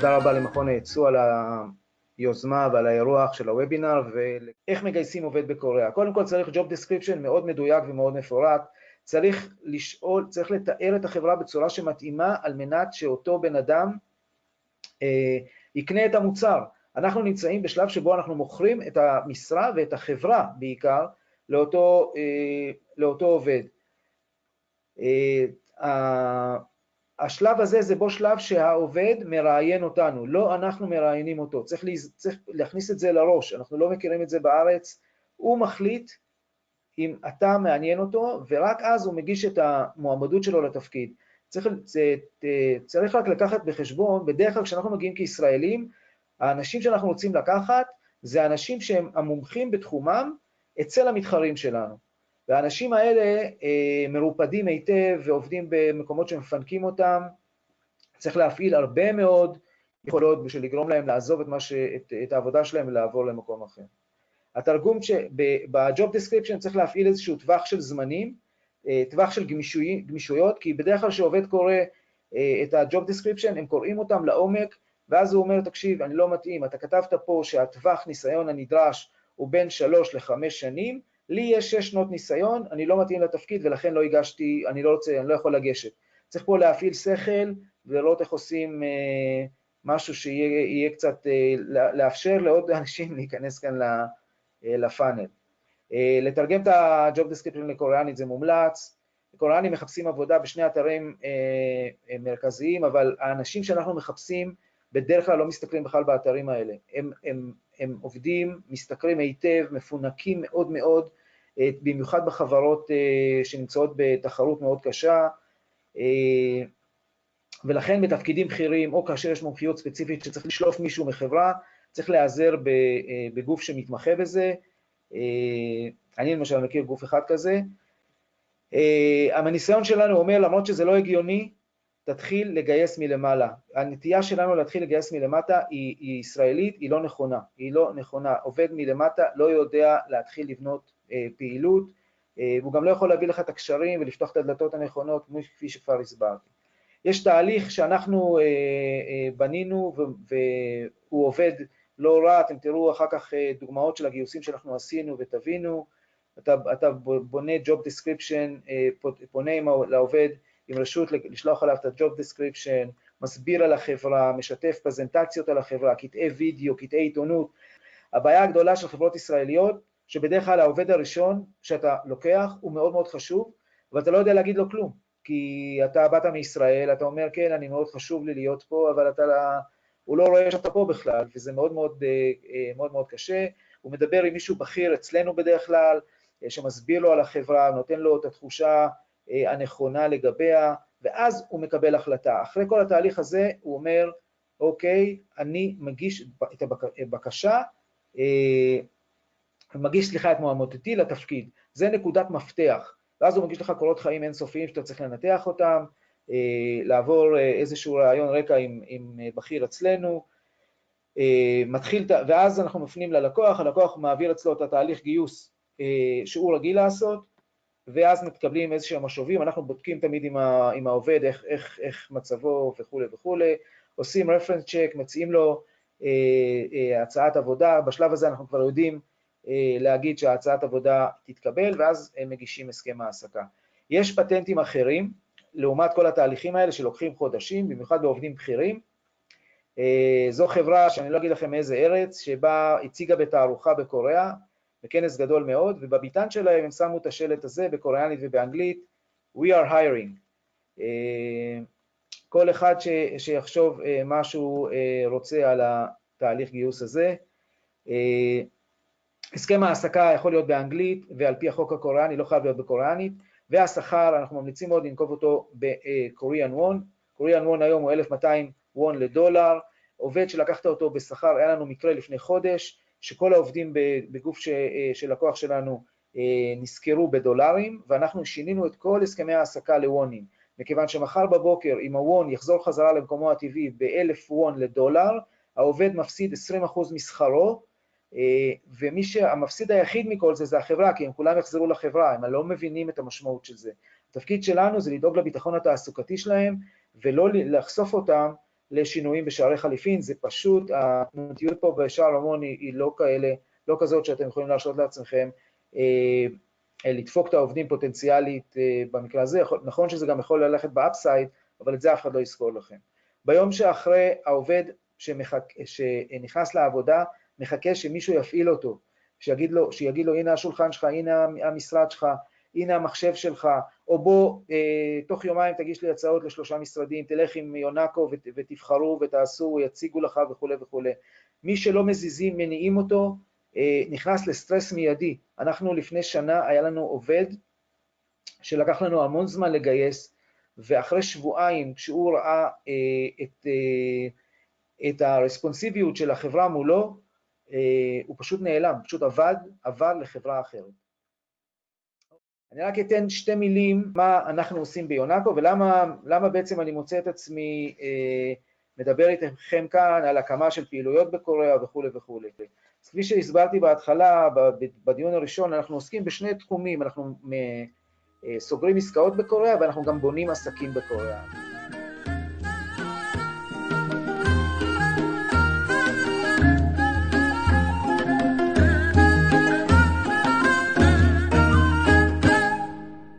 תודה רבה למכון הייצוא על היוזמה ועל האירוח של הוובינר ואיך מגייסים עובד בקוריאה. קודם כל צריך job description מאוד מדויק ומאוד מפורט, צריך לשאול, צריך לתאר את החברה בצורה שמתאימה על מנת שאותו בן אדם אה, יקנה את המוצר. אנחנו נמצאים בשלב שבו אנחנו מוכרים את המשרה ואת החברה בעיקר לאותו, אה, לאותו עובד. אה, השלב הזה זה בו שלב שהעובד מראיין אותנו, לא אנחנו מראיינים אותו, צריך, להז... צריך להכניס את זה לראש, אנחנו לא מכירים את זה בארץ, הוא מחליט אם אתה מעניין אותו, ורק אז הוא מגיש את המועמדות שלו לתפקיד. צריך, צריך רק לקחת בחשבון, בדרך כלל כשאנחנו מגיעים כישראלים, האנשים שאנחנו רוצים לקחת זה אנשים שהם המומחים בתחומם אצל המתחרים שלנו. והאנשים האלה אה, מרופדים היטב ועובדים במקומות שמפנקים אותם. צריך להפעיל הרבה מאוד יכולות בשביל לגרום להם לעזוב את, ש... את, את העבודה שלהם ולעבור למקום אחר. התרגום ב-job description צריך להפעיל איזשהו טווח של זמנים, אה, טווח של גמישוי, גמישויות, כי בדרך כלל כשעובד קורא אה, את ה-job description, הם קוראים אותם לעומק, ואז הוא אומר, תקשיב, אני לא מתאים, אתה כתבת פה שהטווח ניסיון הנדרש הוא בין שלוש לחמש שנים, לי יש שש שנות ניסיון, אני לא מתאים לתפקיד ולכן לא הגשתי, אני לא רוצה, אני לא יכול לגשת. צריך פה להפעיל שכל ולראות איך עושים אה, משהו שיהיה קצת, אה, לאפשר לעוד אנשים להיכנס כאן אה, לפאנל. אה, לתרגם את ה-job description לקוריאנית זה מומלץ. קוריאנים מחפשים עבודה בשני אתרים אה, אה, מרכזיים, אבל האנשים שאנחנו מחפשים בדרך כלל לא מסתכלים בכלל באתרים האלה. הם, הם, הם עובדים, משתכרים היטב, מפונקים מאוד מאוד, במיוחד בחברות אה, שנמצאות בתחרות מאוד קשה, אה, ולכן בתפקידים בכירים, או כאשר יש מומחיות ספציפית שצריך לשלוף מישהו מחברה, צריך להיעזר בגוף שמתמחה בזה. אני למשל מכיר גוף אחד כזה. הניסיון שלנו אומר, למרות שזה לא הגיוני, תתחיל לגייס מלמעלה. הנטייה שלנו להתחיל לגייס מלמטה היא, היא ישראלית, היא לא נכונה. היא לא נכונה. עובד מלמטה לא יודע להתחיל לבנות אה, פעילות, אה, והוא גם לא יכול להביא לך את הקשרים ולפתוח את הדלתות הנכונות, כפי שכבר הסברתי. יש תהליך שאנחנו אה, בנינו והוא עובד לא רע, אתם תראו אחר כך דוגמאות של הגיוסים שאנחנו עשינו ותבינו, אתה, אתה בונה job description, פונה לעובד עם רשות לשלוח עליו את ה-job description, מסביר על החברה, משתף פרזנטציות על החברה, קטעי וידאו, קטעי עיתונות. הבעיה הגדולה של חברות ישראליות שבדרך כלל העובד הראשון שאתה לוקח הוא מאוד מאוד חשוב, ואתה לא יודע להגיד לו כלום, כי אתה באת מישראל, אתה אומר, כן, אני מאוד חשוב לי להיות פה, אבל אתה, הוא לא רואה שאתה פה בכלל, וזה מאוד מאוד, אה, אה, מאוד, מאוד קשה. הוא מדבר עם מישהו בכיר אצלנו בדרך כלל, אה, שמסביר לו על החברה, נותן לו את התחושה הנכונה לגביה, ואז הוא מקבל החלטה. אחרי כל התהליך הזה הוא אומר, אוקיי, אני מגיש את הבקשה, מגיש, סליחה, את מועמדותי לתפקיד. זה נקודת מפתח. ואז הוא מגיש לך קורות חיים אינסופיים שאתה צריך לנתח אותם, אה, לעבור אה, איזשהו רעיון רקע עם, עם אה, בכיר אצלנו, מתחיל, ואז אנחנו מפנים ללקוח, הלקוח מעביר אצלו את התהליך גיוס שהוא רגיל לעשות, ואז מתקבלים איזשהם משובים, אנחנו בודקים תמיד עם, ה, עם העובד איך, איך, איך מצבו וכולי וכולי, עושים רפרנס צ'ק, מציעים לו אה, אה, הצעת עבודה, בשלב הזה אנחנו כבר יודעים אה, להגיד שהצעת עבודה תתקבל, ואז הם מגישים הסכם העסקה. יש פטנטים אחרים, לעומת כל התהליכים האלה שלוקחים חודשים, במיוחד בעובדים בכירים. אה, זו חברה, שאני לא אגיד לכם מאיזה ארץ, שבה הציגה בתערוכה בקוריאה, בכנס גדול מאוד, ובביטן שלהם הם שמו את השלט הזה בקוריאנית ובאנגלית, We are hiring. אה, כל אחד ש, שיחשוב מה שהוא רוצה על התהליך גיוס הזה. הסכם העסקה יכול להיות באנגלית ועל פי החוק הקוריאני לא חייב להיות בקוריאנית, והשכר אנחנו ממליצים מאוד לנקוב אותו בקוריאן וון, קוריאן וון היום הוא 1,200 וון לדולר, עובד שלקחת אותו בשכר, היה לנו מקרה לפני חודש, שכל העובדים בגוף של לקוח שלנו אה, נזכרו בדולרים, ואנחנו שינינו את כל הסכמי ההעסקה לוונים, מכיוון שמחר בבוקר אם הוון יחזור חזרה למקומו הטבעי ב-1,000 וון לדולר, העובד מפסיד 20% משכרו, אה, ומי שהמפסיד היחיד מכל זה זה החברה, כי הם כולם יחזרו לחברה, הם לא מבינים את המשמעות של זה. התפקיד שלנו זה לדאוג לביטחון התעסוקתי שלהם ולא לחשוף אותם לשינויים בשערי חליפין, זה פשוט, התנודתיות פה בשער המון היא, היא לא כאלה, לא כזאת שאתם יכולים להרשות לעצמכם אה, לדפוק את העובדים פוטנציאלית אה, במקרה הזה, נכון שזה גם יכול ללכת ב upside, אבל את זה אף אחד לא יזכור לכם. ביום שאחרי העובד שמחק, שנכנס לעבודה, מחכה שמישהו יפעיל אותו, שיגיד לו, שיגיד לו הנה השולחן שלך, הנה המשרד שלך, הנה המחשב שלך, או בוא, אה, תוך יומיים תגיש לי הצעות לשלושה משרדים, תלך עם יונקו ות, ותבחרו ותעשו, יציגו לך וכולי וכולי. מי שלא מזיזים, מניעים אותו, אה, נכנס לסטרס מיידי. אנחנו לפני שנה, היה לנו עובד שלקח לנו המון זמן לגייס, ואחרי שבועיים, כשהוא ראה אה, את, אה, את הרספונסיביות של החברה מולו, אה, הוא פשוט נעלם, פשוט עבד, עבר לחברה אחרת. אני רק אתן שתי מילים מה אנחנו עושים ביונקו ולמה בעצם אני מוצא את עצמי אה, מדבר איתכם כאן על הקמה של פעילויות בקוריאה וכולי וכולי. אז כפי שהסברתי בהתחלה, בדיון הראשון, אנחנו עוסקים בשני תחומים, אנחנו אה, סוגרים עסקאות בקוריאה ואנחנו גם בונים עסקים בקוריאה.